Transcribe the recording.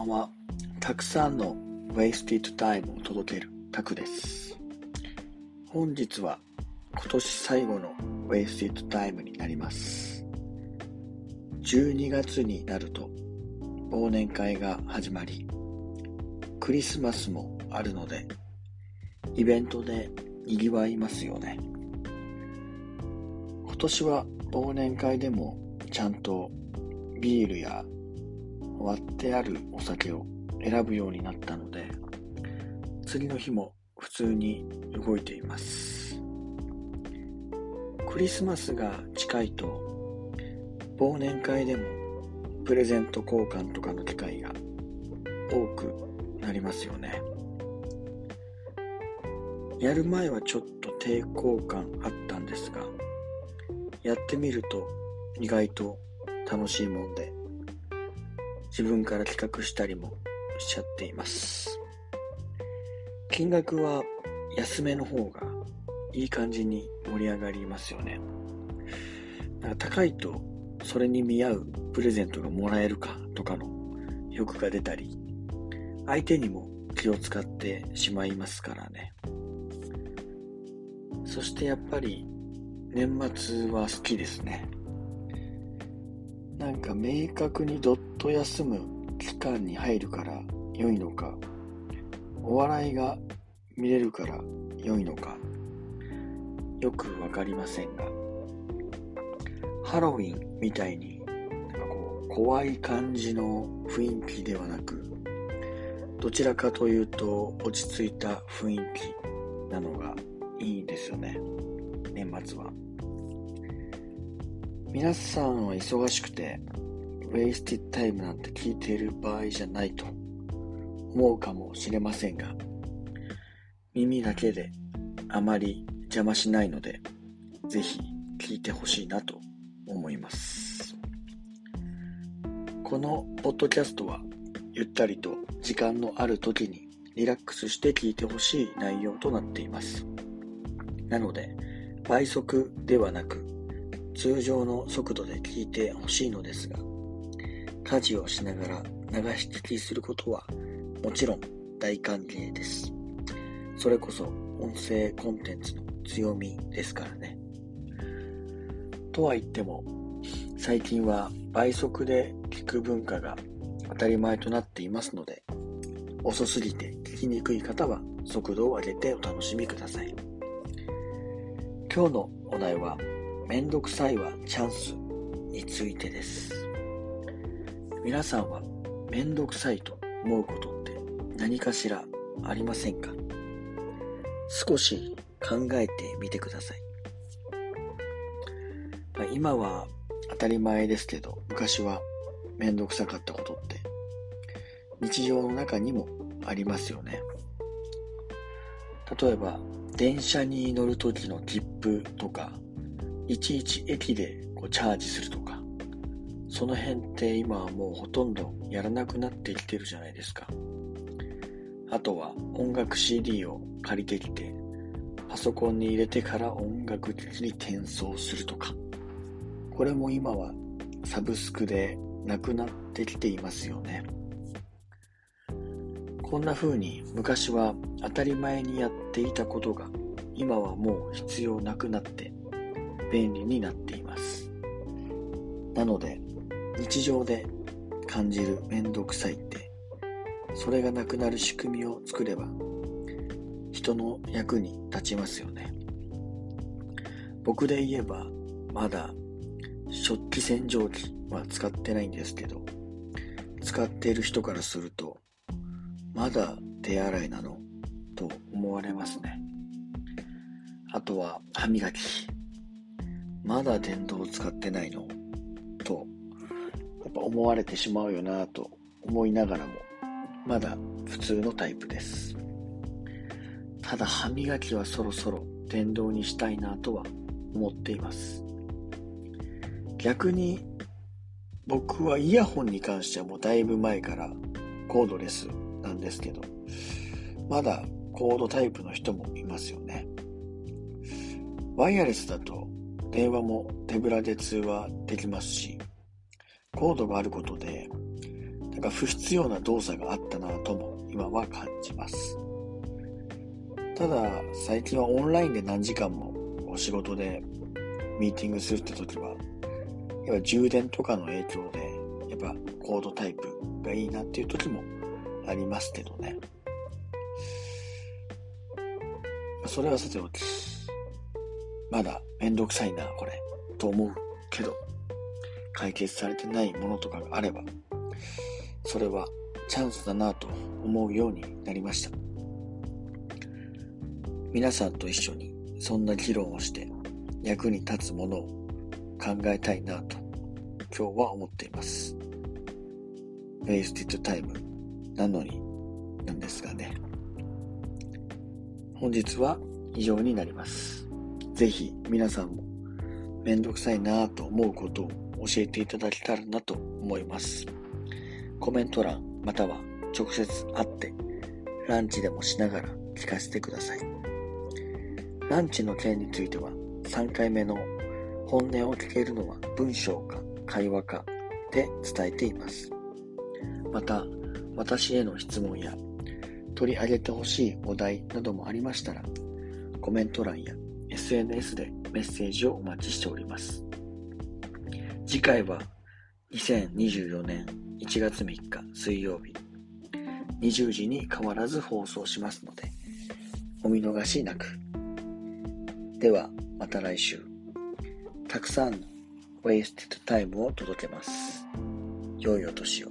ばんは。たくさんの Wasted Time を届けるタクです。本日は今年最後の Wasted Time になります。12月になると忘年会が始まり、クリスマスもあるので、イベントで賑わいますよね。今年は忘年会でもちゃんとビールや割ってあるお酒を選ぶようになったので次の日も普通に動いています。クリスマスが近いと忘年会でもプレゼント交換とかの機会が多くなりますよね。やる前はちょっと抵抗感あったんですがやってみると意外と楽しいもんで自分から企画したりもしちゃっています。金額は安めの方がいい感じに盛り上がりますよね。なんか高いとそれに見合うプレゼントがもらえるかとかの欲が出たり、相手にも気を使ってしまいますからね。そしてやっぱり年末は好きですね。なんか明確にどっと休む期間に入るから良いのか、お笑いが見れるから良いのか、よくわかりませんが、ハロウィンみたいになんかこう怖い感じの雰囲気ではなく、どちらかというと落ち着いた雰囲気なのがいいですよね、年末は。皆さんは忙しくて、ウェイスティッタイムなんて聞いている場合じゃないと思うかもしれませんが、耳だけであまり邪魔しないので、ぜひ聞いてほしいなと思います。このポッドキャストはゆったりと時間のある時にリラックスして聞いてほしい内容となっています。なので、倍速ではなく通常の速度で聞いてほしいのですが、家事をしながら流し聞きすることはもちろん大歓迎です。それこそ音声コンテンツの強みですからね。とは言っても、最近は倍速で聞く文化が当たり前となっていますので、遅すぎて聞きにくい方は速度を上げてお楽しみください。今日のお題はめんどくさいはチャンスについてです。皆さんはめんどくさいと思うことって何かしらありませんか？少し考えてみてください。まあ、今は当たり前ですけど、昔はめんどくさかったことって日常の中にもありますよね。例えば、電車に乗る時の切符とかいちいち駅でこうチャージするとか、その辺って今はもうほとんどやらなくなってきてるじゃないですか。あとは音楽 CD を借りてきて、パソコンに入れてから音楽機に転送するとか。これも今はサブスクでなくなってきていますよね。こんな風に昔は当たり前にやっていたことが今はもう必要なくなって便利になっています。なので、日常で感じるめんどくさいって、それがなくなる仕組みを作れば、人の役に立ちますよね。僕で言えば、まだ食器洗浄機は使ってないんですけど、使っている人からすると、まだ手洗いなのと思われますね。あとは歯磨き。まだ電動使ってないの？と、やっぱ思われてしまうよなと思いながらも、まだ普通のタイプです。ただ歯磨きはそろそろ電動にしたいなとは思っています。逆に僕はイヤホンに関してはもうだいぶ前からコードレスなんですけど、まだコードタイプの人もいますよね。ワイヤレスだと電話も手ぶらで通話できますし、コードがあることで、なんか不必要な動作があったなとも今は感じます。ただ、最近はオンラインで何時間もお仕事でミーティングするって時は、やっぱ充電とかの影響で、やっぱコードタイプがいいなっていう時もありますけどね。それはさておき、まだめんどくさいな、これ、と思うけど、解決されてないものとかがあれば、それはチャンスだなと思うようになりました。皆さんと一緒にそんな議論をして役に立つものを考えたいなと今日は思っています。wasted time なのになんですがね。本日は以上になります。ぜひ皆さんもめんどくさいなぁと思うことを教えていただけたらなと思います。コメント欄または直接会ってランチでもしながら聞かせてください。ランチの件については3回目の本音を聞けるのは文章か会話かで伝えています。また、私への質問や取り上げてほしいお題などもありましたら、コメント欄や SNS でメッセージをお待ちしております。次回は2024年1月3日水曜日20時に変わらず放送しますので、お見逃しなく。では、また来週。たくさんの Wasted Time を届けます。良いお年を。